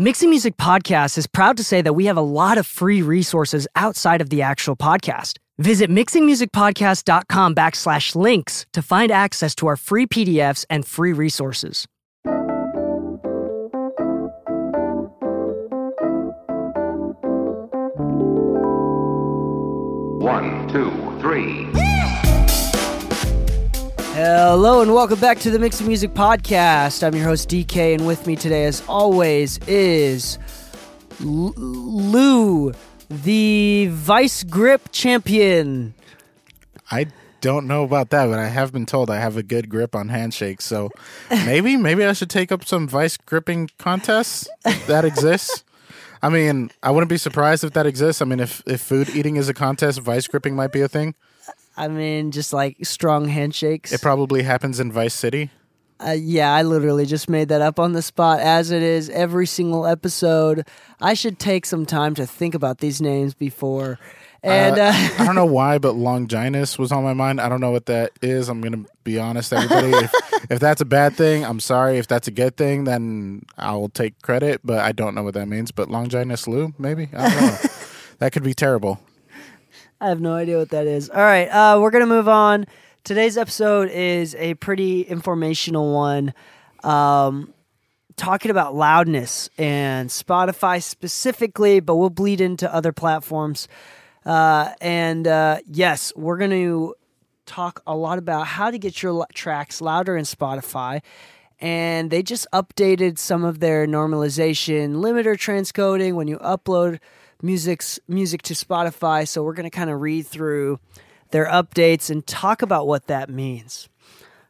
The Mixing Music Podcast is proud to say that we have a lot of free resources outside of the actual podcast. Visit mixingmusicpodcast.com backslash links to find access to our free PDFs and free resources. One, two, three. Hello and welcome back to the Mixing Music Podcast. I'm your host DK, and with me today, as always, is L- Lou, the Vice Grip Champion. I don't know about that, but I have been told I have a good grip on handshakes. So maybe, maybe I should take up some vice gripping contests that exists. I mean, I wouldn't be surprised if that exists. I mean, if if food eating is a contest, vice gripping might be a thing. I mean, just like strong handshakes. It probably happens in Vice City. Uh, yeah, I literally just made that up on the spot, as it is every single episode. I should take some time to think about these names before. And Uh, uh, I don't know why, but Longinus was on my mind. I don't know what that is. I'm gonna be honest, everybody. if, if that's a bad thing, I'm sorry. If that's a good thing, then I'll take credit. But I don't know what that means. But Longinus Lou, maybe I don't know. that could be terrible. I have no idea what that is. All right, uh, we're gonna move on. Today's episode is a pretty informational one, um, talking about loudness and Spotify specifically, but we'll bleed into other platforms. Uh, and uh, yes, we're gonna talk a lot about how to get your tracks louder in Spotify. And they just updated some of their normalization limiter transcoding when you upload music's music to Spotify. So we're going to kind of read through their updates and talk about what that means.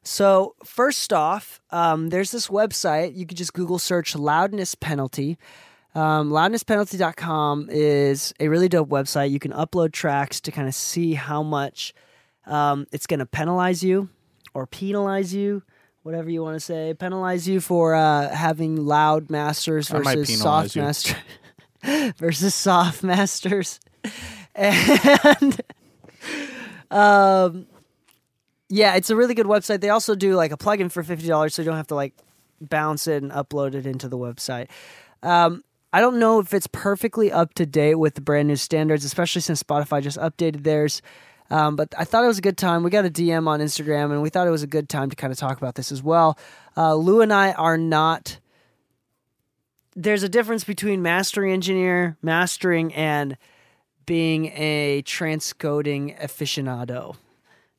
So first off, um, there's this website. You could just Google search loudness penalty. Um, loudnesspenalty.com is a really dope website. You can upload tracks to kind of see how much um, it's going to penalize you or penalize you, whatever you want to say. Penalize you for uh, having loud masters versus soft masters versus soft masters. And um, yeah, it's a really good website. They also do like a plugin for fifty dollars, so you don't have to like bounce it and upload it into the website. Um, I don't know if it's perfectly up to date with the brand new standards, especially since Spotify just updated theirs. Um, but I thought it was a good time. We got a DM on Instagram, and we thought it was a good time to kind of talk about this as well. Uh, Lou and I are not. There's a difference between mastering engineer, mastering, and being a transcoding aficionado.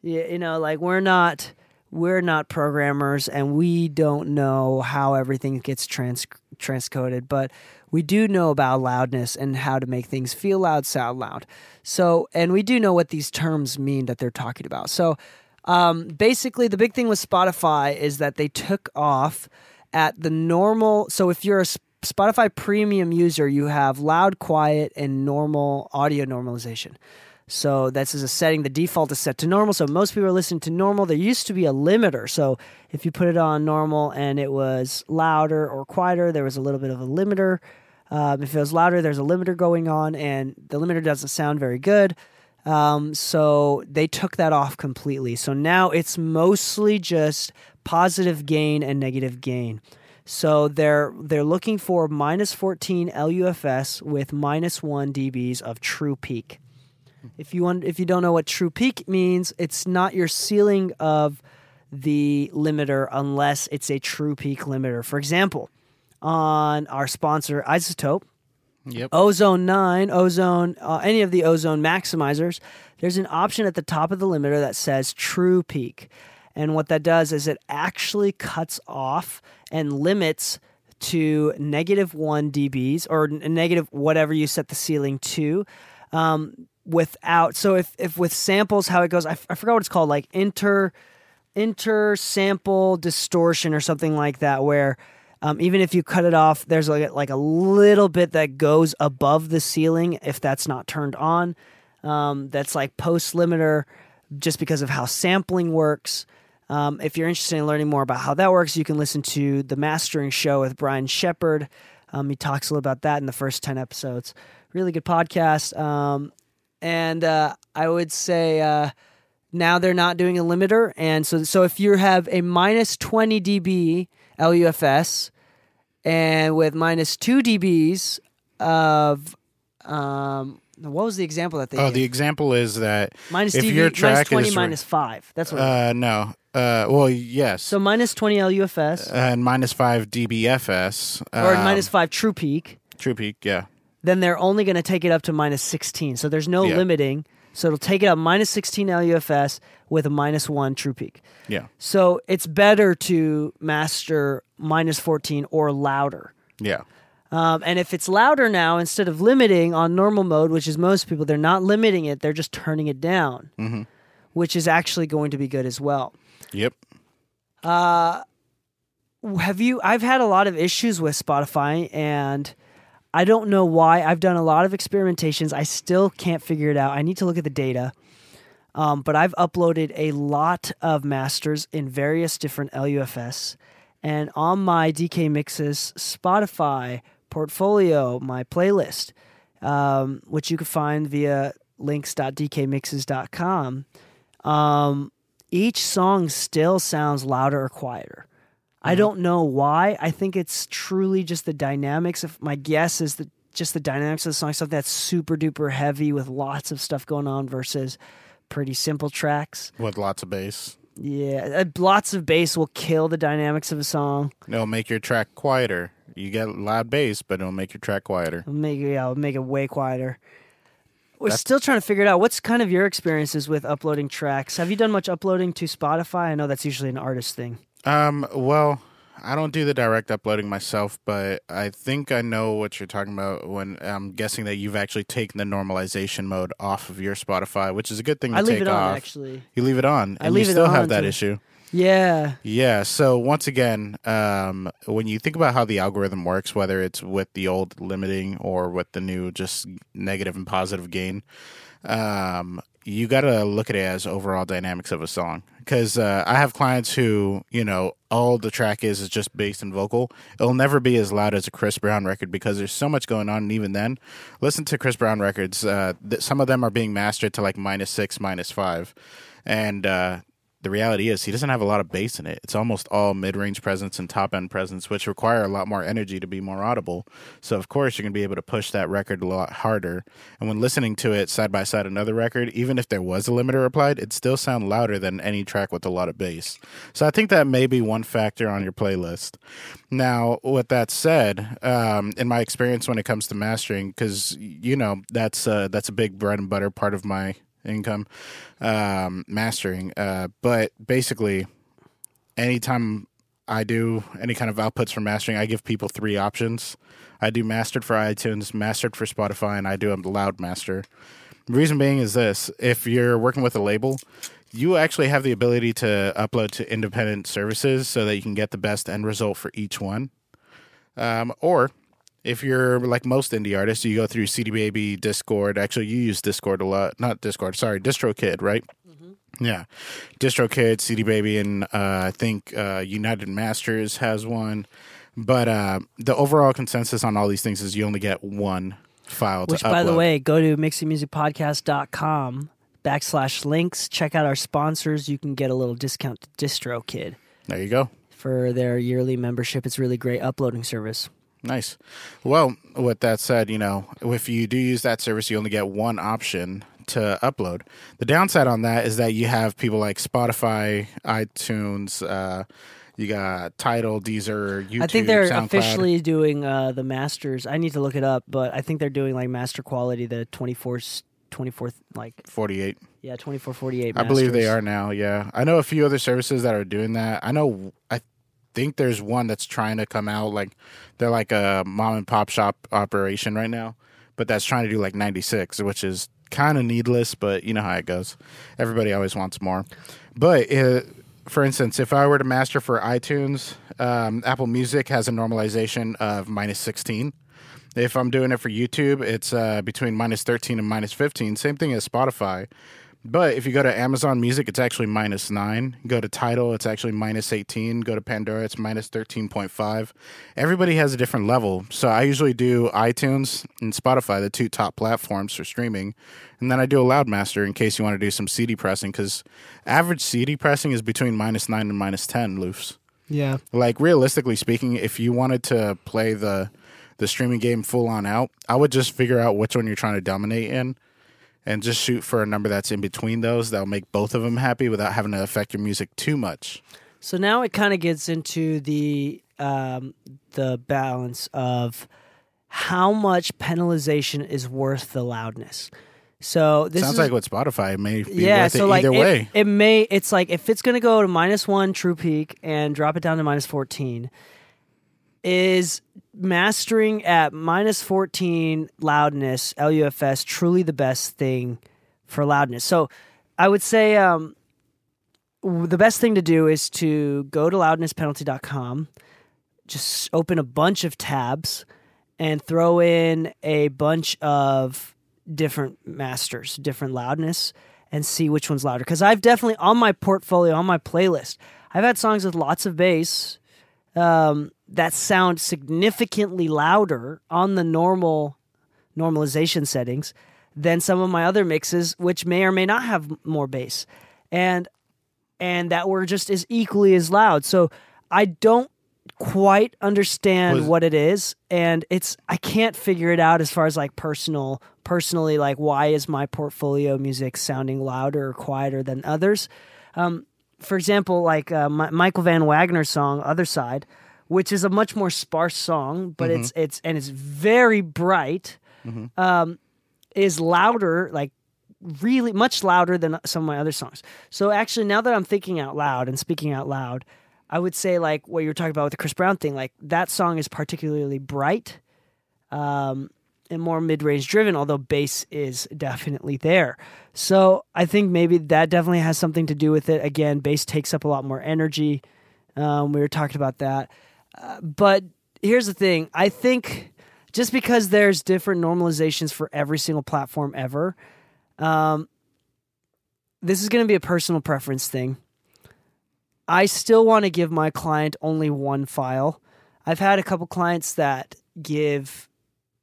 Yeah, you know, like we're not we're not programmers and we don't know how everything gets trans transcoded, but we do know about loudness and how to make things feel loud, sound loud. So, and we do know what these terms mean that they're talking about. So, um, basically, the big thing with Spotify is that they took off at the normal. So, if you're a Spotify premium user, you have loud, quiet, and normal audio normalization. So that's as a setting. The default is set to normal. So most people are listening to normal. There used to be a limiter. So if you put it on normal and it was louder or quieter, there was a little bit of a limiter. Um, if it was louder, there's a limiter going on, and the limiter doesn't sound very good. Um, so they took that off completely. So now it's mostly just positive gain and negative gain. So they're they're looking for minus 14 LUFS with minus 1 dBs of true peak. If you want, if you don't know what true peak means, it's not your ceiling of the limiter unless it's a true peak limiter. For example, on our sponsor iZotope, Yep. Ozone 9, Ozone, uh, any of the ozone maximizers, there's an option at the top of the limiter that says true peak. And what that does is it actually cuts off and limits to negative 1 dBs or negative whatever you set the ceiling to. Um, without so if if with samples how it goes I, f- I forgot what it's called like inter inter sample distortion or something like that where um, even if you cut it off there's like, like a little bit that goes above the ceiling if that's not turned on um, that's like post limiter just because of how sampling works um, if you're interested in learning more about how that works you can listen to the mastering show with brian shepherd um, he talks a little about that in the first 10 episodes really good podcast um, and uh, I would say uh, now they're not doing a limiter, and so so if you have a minus twenty dB LUFS, and with minus two dBs of um, what was the example that they Oh, gave? the example is that minus if dB, your minus track twenty, is minus five. That's what. uh no uh well yes so minus twenty LUFS and minus five dBFS or um, minus five True Peak. True Peak yeah then they're only going to take it up to minus 16. So there's no Yeah. limiting. So it'll take it up minus 16 LUFS with a minus 1 True Peak. yeah So it's better to master minus 14 or louder. yeah Um, and if it's louder now, instead of limiting on normal mode, which is most people, they're not limiting it, they're just turning it down, Mm-hmm. which is actually going to be good as well. Yep. Have you i've had a lot of issues with spotify and i don't know why. I've done a lot of experimentations. I still can't figure it out. I need to look at the data. Um, but i've uploaded a lot of masters in various different lufs and on my dk mixes spotify portfolio my playlist um, which you can find via links.dkmixes.com um, each song still sounds louder or quieter I don't know why. I think it's truly just the dynamics of my guess is that just the dynamics of the song, something that's super duper heavy with lots of stuff going on versus pretty simple tracks. with lots of bass Yeah, uh, lots of bass will kill the dynamics of a song. it'll make your track quieter you get loud bass but it'll make your track quieter It'll make it, yeah, it'll make it way quieter. We're still trying to figure it out. What's kind of your experiences with uploading tracks? Have you done much uploading to Spotify? I know that's usually an artist thing. Um, well, I don't do the direct uploading myself, but I think I know what you're talking about when I'm guessing that you've actually taken the normalization mode off of your Spotify, which is a good thing to I leave take it on off. actually. You leave it on, I and leave you it still on have that to- issue. Yeah. Yeah. So once again, um, when you think about how the algorithm works, whether it's with the old limiting or with the new just negative and positive gain, um, you got to look at it as overall dynamics of a song. Because uh, I have clients who, you know, all the track is is just bass and vocal. It'll never be as loud as a Chris Brown record because there's so much going on. And even then, listen to Chris Brown records. Uh, th- some of them are being mastered to like minus six, minus five, and uh, the reality is he doesn't have a lot of bass in it. It's almost all mid-range presence and top-end presence, which require a lot more energy to be more audible. So of course you're going to be able to push that record a lot harder. And when listening to it side by side another record, even if there was a limiter applied, it still sound louder than any track with a lot of bass. So I think that may be one factor on your playlist. Now, with that said, um, in my experience when it comes to mastering, because you know that's uh, that's a big bread and butter part of my income um, mastering. Uh, but basically, anytime I do any kind of outputs for mastering, I give people three options. I do mastered for iTunes, mastered for Spotify, and I do a loud master. The reason being is this if you're working with a label, you actually have the ability to upload to independent services so that you can get the best end result for each one. Um, or if you're like most indie artists, you go through CD Baby, Discord. Actually, you use Discord a lot. Not Discord, sorry, DistroKid, right? Yeah, DistroKid, CD Baby, and uh, I think uh, United Masters has one. But uh, the overall consensus on all these things is you only get one file Which, by the way, go to mixingmusicpodcast.com backslash links. Check out our sponsors. You can get a little discount to DistroKid there you go. for their yearly membership. It's really great uploading service. Nice. Well, with that said, you know, if you do use that service, you only get one option to upload. The downside on that is that you have people like Spotify, iTunes, uh, you got Tidal, Deezer, YouTube. I think they're SoundCloud. officially doing uh, the masters. I need to look it up, but I think they're doing like master quality, the 24, 24 like, 48. yeah, 2448 I believe they are now. Yeah, I know a few other services that are doing that. I know. I think there's one that's trying to come out. Like they're like a mom and pop shop operation right now, but that's trying to do like 96, which is kind of needless. But you know how it goes. Everybody always wants more. But uh, for instance, if I were to master for iTunes, um, Apple Music has a normalization of minus 16. If I'm doing it for YouTube, it's uh, between minus 13 and minus 15. Same thing as Spotify. But if you go to Amazon Music, it's actually minus 9. Go to Tidal, it's actually minus 18. Go to Pandora, it's minus 13.5. Everybody has a different level. So I usually do iTunes and Spotify, the two top platforms for streaming. And then I do a Loudmaster in case you want to do some CD pressing because average CD pressing is between minus 9 and minus 10 LUFS. Yeah. Like realistically speaking, if you wanted to play the the streaming game full on out, I would just figure out which one you're trying to dominate in and just shoot for a number that's in between those that'll make both of them happy without having to affect your music too much. So now it kind of gets into the um, the balance of how much penalization is worth the loudness. So this Sounds is, like what Spotify may be yeah. worth So it like either it, way. it may it's like if it's going to go to minus one true peak and drop it down to minus fourteen, is mastering at minus fourteen loudness LUFS truly the best thing for loudness? So I would say um, the best thing to do is to go to loudnesspenalty.com, just open a bunch of tabs, and throw in a bunch of different masters, different loudness, and see which one's louder. Because I've definitely on my portfolio, on my playlist, I've had songs with lots of bass um, that sound significantly louder on the normal normalization settings than some of my other mixes, which may or may not have more bass, and and that were just as equally as loud. So I don't quite understand Was- what it is, and it's I can't figure it out as far as like personal personally like why is my portfolio music sounding louder or quieter than others. Um, for example, like uh, Mi- Michael Van Wagner's song "Other Side," which is a much more sparse song, but it's it's and it's very bright. Um, is louder, like really much louder than some of my other songs. So actually, now that I'm thinking out loud and speaking out loud, I would say like what you were talking about with the Chris Brown thing. Like that song is particularly bright, um, and more mid-range driven. Although bass is definitely there. So I think maybe that definitely has something to do with it. Again, bass takes up a lot more energy. Um, we were talking about that, uh, but here's the thing. I think just because there's different normalizations for every single platform ever, um, this is going to be a personal preference thing. I still want to give my client only one file. I've had a couple clients that give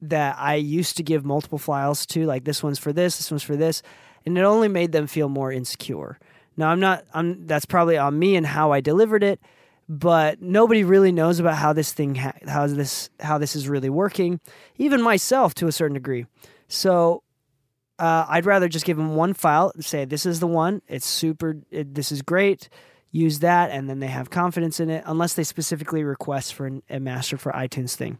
that I used to give multiple files to, like this one's for this, this one's for this, and it only made them feel more insecure. Now I'm not I'm that's probably on me and how I delivered it, but nobody really knows about how this thing how this how this is really working, even myself to a certain degree. So uh, I'd rather just give them one file, and say this is the one, it's super, it, this is great, use that, and then they have confidence in it, unless they specifically request for an, a master for iTunes thing,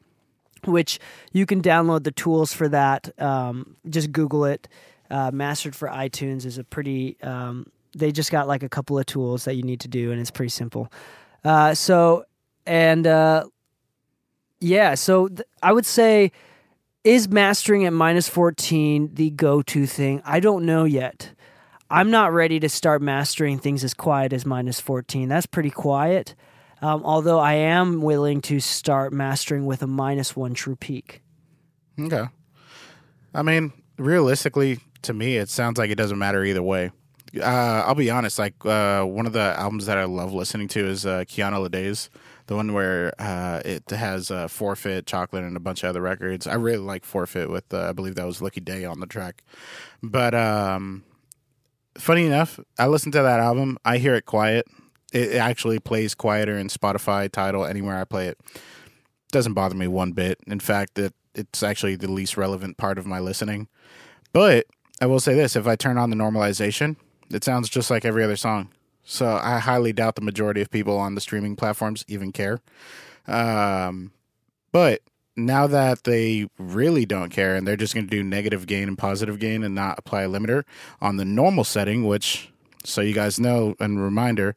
which you can download the tools for that. Um, just Google it. Uh, mastered for iTunes is a pretty. Um, they just got like a couple of tools that you need to do, and it's pretty simple. Uh, so and uh, yeah, so th- I would say is mastering at minus 14 the go-to thing i don't know yet i'm not ready to start mastering things as quiet as minus 14 that's pretty quiet um, although i am willing to start mastering with a minus one true peak Okay. I mean, realistically, to me, it sounds like it doesn't matter either way. Uh, I'll be honest. Like uh, one of the albums that I love listening to is uh, Kiana Ledé's, the one where uh, it has uh, Forfeit, Chocolate, and a bunch of other records. I really like Forfeit with uh, I believe that was Lucky Daye on the track. But um, funny enough, I listen to that album. I hear it quiet. It actually plays quieter in Spotify, Tidal, anywhere I play it. Doesn't bother me one bit. In fact, it it's actually the least relevant part of my listening. But I will say this: if I turn on the normalization, it sounds just like every other song. So I highly doubt the majority of people on the streaming platforms even care. Um, but now that they really don't care and they're just going to do negative gain and positive gain and not apply a limiter on the normal setting, which, so you guys know, and reminder,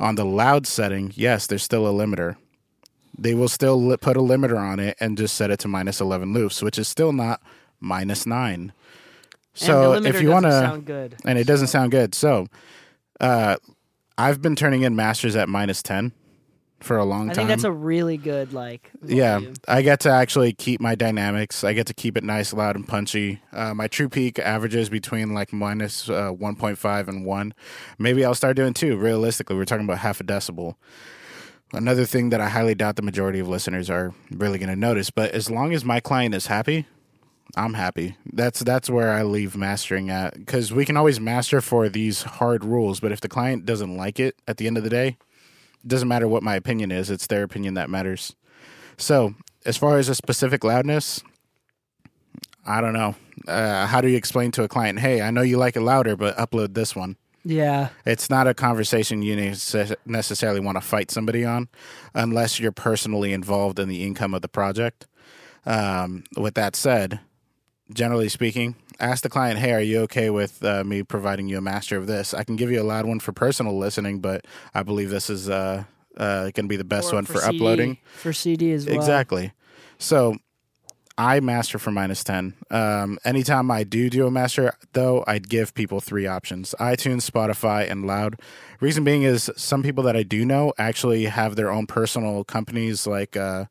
on the loud setting, yes, there's still a limiter. They will still li- put a limiter on it and just set it to minus 11 LUFS, which is still not minus 9. So if you want to and it doesn't sound good. So, uh, I've been turning in masters at minus ten for a long time. i think that's a really good like yeah. I get to actually keep my dynamics. I get to keep it nice, loud, and punchy. Uh, my true peak averages between like minus uh, one point five and one. Maybe I'll start doing two. Realistically, we're talking about half a decibel. Another thing that I highly doubt the majority of listeners are really going to notice, but as long as my client is happy, I'm happy. That's that's where I leave mastering at because we can always master for these hard rules, but if the client doesn't like it at the end of the day, it doesn't matter what my opinion is; it's their opinion that matters. So, as far as a specific loudness, I don't know. Uh, how do you explain to a client, "Hey, I know you like it louder, but upload this one"? Yeah. It's not a conversation you necessarily want to fight somebody on, unless you're personally involved in the income of the project. Um, with that said, generally speaking, ask the client, "Hey, are you okay with uh, me providing you a master of this? I can give you a loud one for personal listening, but I believe this is uh, uh, going to be the best Or one for, CD uploading." For CD as well. Exactly. So I master for minus 10. Um, anytime I do do a master, though, I'd give people three options iTunes, Spotify, and Loud. Reason being is some people that I do know actually have their own personal companies, like, uh,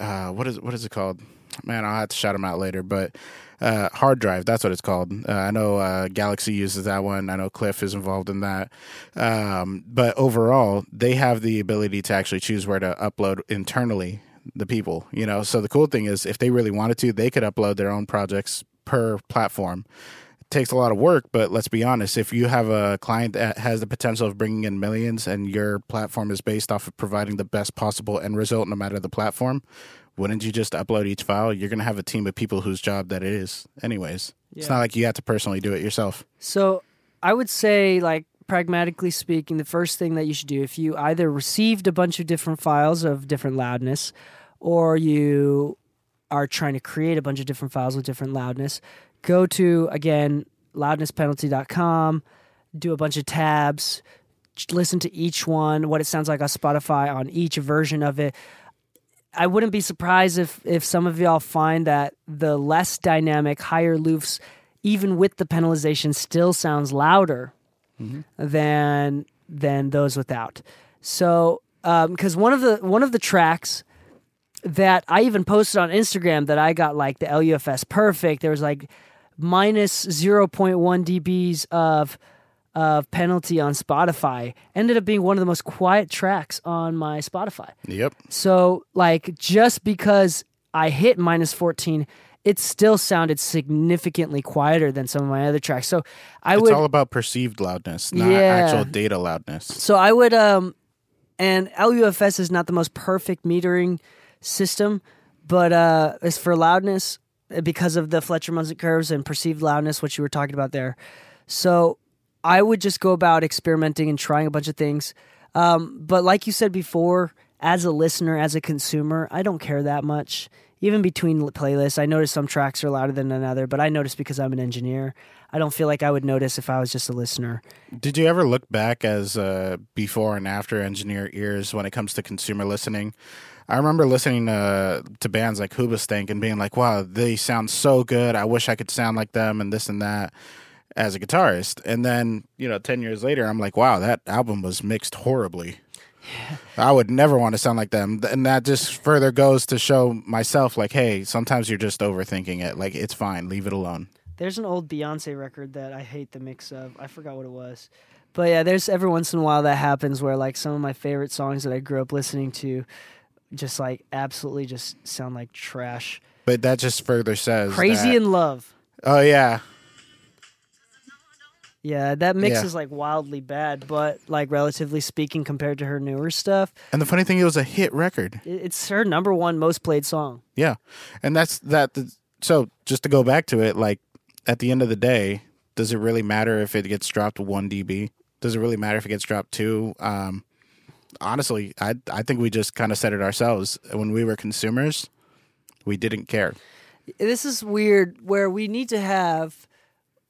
uh, what is what is it called? Man, I'll have to shout them out later, but uh, hard drive. That's what it's called. Uh, I know uh, Galaxy uses that one. I know Cliff is involved in that. Um, but overall, they have the ability to actually choose where to upload internally the people. You know, so the cool thing is, if they really wanted to, they could upload their own projects per platform. It takes a lot of work, but let's be honest. If you have a client that has the potential of bringing in millions, and your platform is based off of providing the best possible end result, no matter the platform, wouldn't you just upload each file? You're going to have a team of people whose job that it is, anyways. It's not like you have to personally do it yourself. So I would say, like, pragmatically speaking, the first thing that you should do if you either received a bunch of different files of different loudness or you are trying to create a bunch of different files with different loudness, go to, again, loudnesspenalty.com, do a bunch of tabs, listen to each one, what it sounds like on Spotify on each version of it. I wouldn't be surprised if if some of y'all find that the less dynamic, higher LUFS, even with the penalization, still sounds louder mm-hmm. than than those without. So, um, because one of the one of the tracks that I even posted on Instagram that I got like the LUFS perfect. There was like minus zero point one dBs of of penalty on Spotify. Ended up being one of the most quiet tracks on my Spotify. Yep. So, like, just because I hit minus 14, it still sounded significantly quieter than some of my other tracks. So, I It's would, all about perceived loudness, not Yeah. actual data loudness. so I would, um, and LUFS is not the most perfect metering system, but uh, as for loudness, because of the Fletcher Munson curves and perceived loudness, which you were talking about there. So, I would just go about experimenting and trying a bunch of things. Um, but like you said before, as a listener, as a consumer, I don't care that much. Even between playlists, I notice some tracks are louder than another, but I notice because I'm an engineer. I don't feel like I would notice if I was just a listener. Did you ever look back as uh, before and after engineer ears when it comes to consumer listening? I remember listening uh, to bands like Hoobastank and being like, wow, they sound so good. I wish I could sound like them and this and that as a guitarist. And then, you know, 10 years later, I'm like, wow, that album was mixed horribly. I would never want to sound like them. And that just further goes to show myself, like, hey, sometimes you're just overthinking it. Like, it's fine. Leave it alone. There's an old Beyonce record that I hate the mix of. I forgot what it was. But yeah, there's every once in a while that happens where like some of my favorite songs that I grew up listening to just like absolutely just sound like trash. But that just further says Crazy that- in Love. oh yeah, Yeah, that mix Yeah. is like wildly bad, but like relatively speaking compared to her newer stuff, and the funny thing, it was a hit record. it- it's her number one most played song. Yeah, and that's that. So just to go back to it, like at the end of the day, does it really matter if it gets dropped one dB? Does it really matter if it gets dropped two? Um, honestly, I I think we just kind of said it ourselves when we were consumers. We didn't care. this is weird where we need to have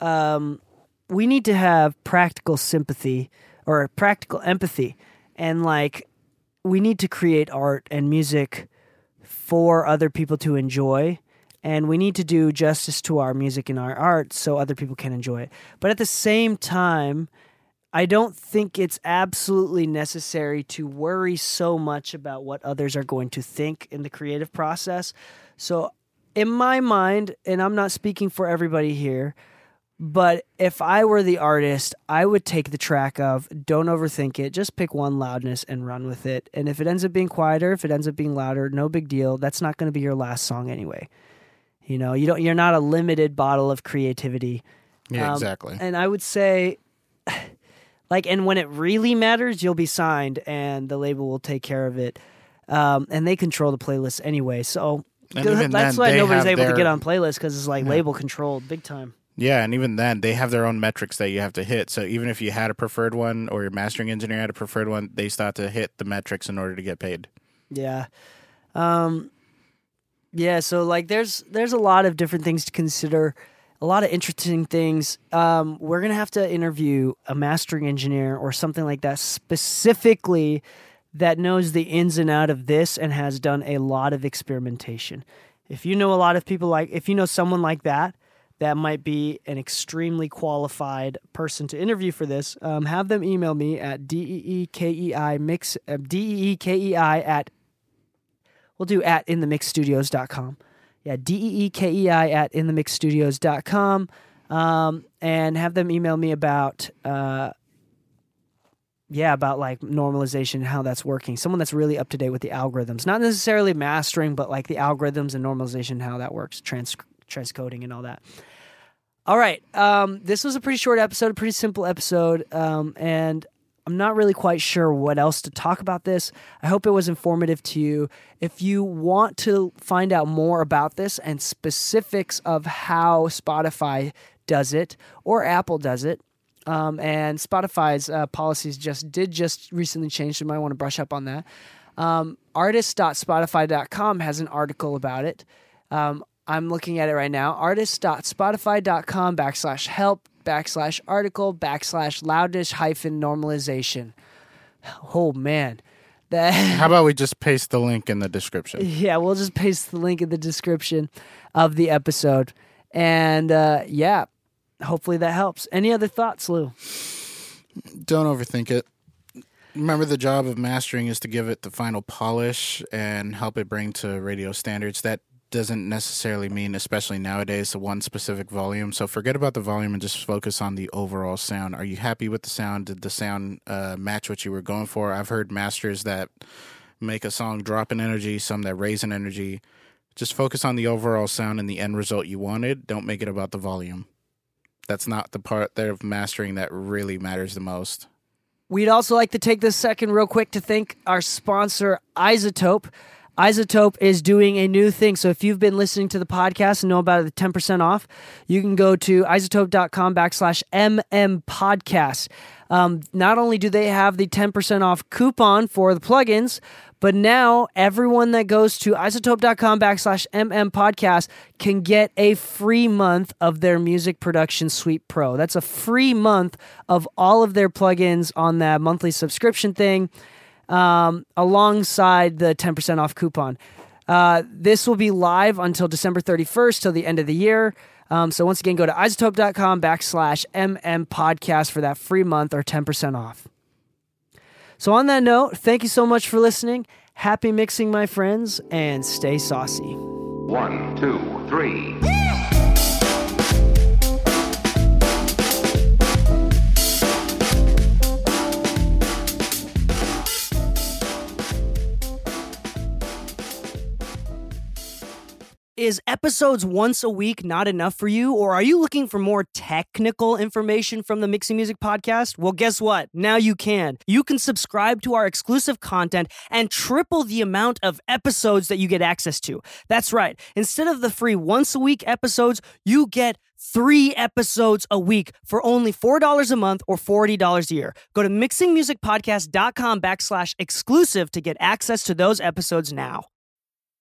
um we need to have practical sympathy or practical empathy and like we need to create art and music for other people to enjoy and we need to do justice to our music and our art so other people can enjoy it but at the same time I don't think it's absolutely necessary to worry so much about what others are going to think in the creative process. So, in my mind, and I'm not speaking for everybody here, but if I were the artist, I would take the track of don't overthink it, just pick one loudness and run with it. And if it ends up being quieter, if it ends up being louder, no big deal. That's not going to be your last song anyway. You know, you don't you're not a limited bottle of creativity. Yeah, Um, exactly. And I would say Like, and when it really matters, you'll be signed, and the label will take care of it. Um, and they control the playlist anyway, so that's then, why nobody's able to get on playlists because it's like label controlled, big time. Yeah, and even then, they have their own metrics that you have to hit. So even if you had a preferred one or your mastering engineer had a preferred one, they have to hit the metrics in order to get paid. Yeah. Um yeah, so like there's there's a lot of different things to consider, a lot of interesting things. Um we're to have to interview a mastering engineer or something like that specifically that knows the ins and out of this and has done a lot of experimentation. If you know a lot of people like if you know someone like that, that might be an extremely qualified person to interview for this. Um, have them email me at d e e k e i mix uh, d e e k e i at we'll do at inthemixstudios.com. Yeah, d e e k e i at inthemixstudios.com, um, and have them email me about uh, yeah about like normalization how that's working someone that's really up to date with the algorithms not necessarily mastering but like the algorithms and normalization how that works transcoding and all that all right um, this was a pretty short episode a pretty simple episode um, and i'm not really quite sure what else to talk about this i hope it was informative to you if you want to find out more about this and specifics of how spotify does it or apple does it um, and Spotify's uh, policies just did just recently change. So you might want to brush up on that. Um, artist.spotify.com has an article about it. Um, I'm looking at it right now. Artist.spotify.com backslash help backslash article backslash loudish hyphen normalization. Oh man, that How about we just paste the link in the description? yeah, we'll just paste the link in the description of the episode. And uh, yeah, hopefully that helps. Any other thoughts, Lou? Don't overthink it. Remember, the job of mastering is to give it the final polish and help it bring to radio standards. That doesn't necessarily mean, especially nowadays, one specific volume. So forget about the volume and just focus on the overall sound. Are you happy with the sound? Did the sound uh, match what you were going for? I've heard masters that make a song drop in energy, some that raise in energy. Just focus on the overall sound and the end result you wanted. Don't make it about the volume. That's not the part there of mastering that really matters the most. We'd also like to take this second, real quick, to thank our sponsor, iZotope. iZotope is doing a new thing. So if you've been listening to the podcast and know about the 10% off, you can go to izotope.com backslash MM podcast. Um, not only do they have the 10% off coupon for the plugins, but now everyone that goes to izotope.com backslash MM podcast can get a free month of their music production suite pro. That's a free month of all of their plugins on that monthly subscription thing um, alongside the 10% off coupon. Uh, this will be live until December 31st, till the end of the year. Um, so once again, go to izotope.com backslash MM podcast for that free month or 10% off. So on that note, thank you so much for listening. Happy mixing, my friends, and stay saucy. One, two, three. Is episodes once a week not enough for you, or are you looking for more technical information from the Mixing Music Podcast? Well, guess what? Now you can. You can subscribe to our exclusive content and triple the amount of episodes that you get access to. That's right. Instead of the free once a week episodes, you get three episodes a week for only $4 a month or $40 a year. Go to mixingmusicpodcast.com backslash exclusive to get access to those episodes now.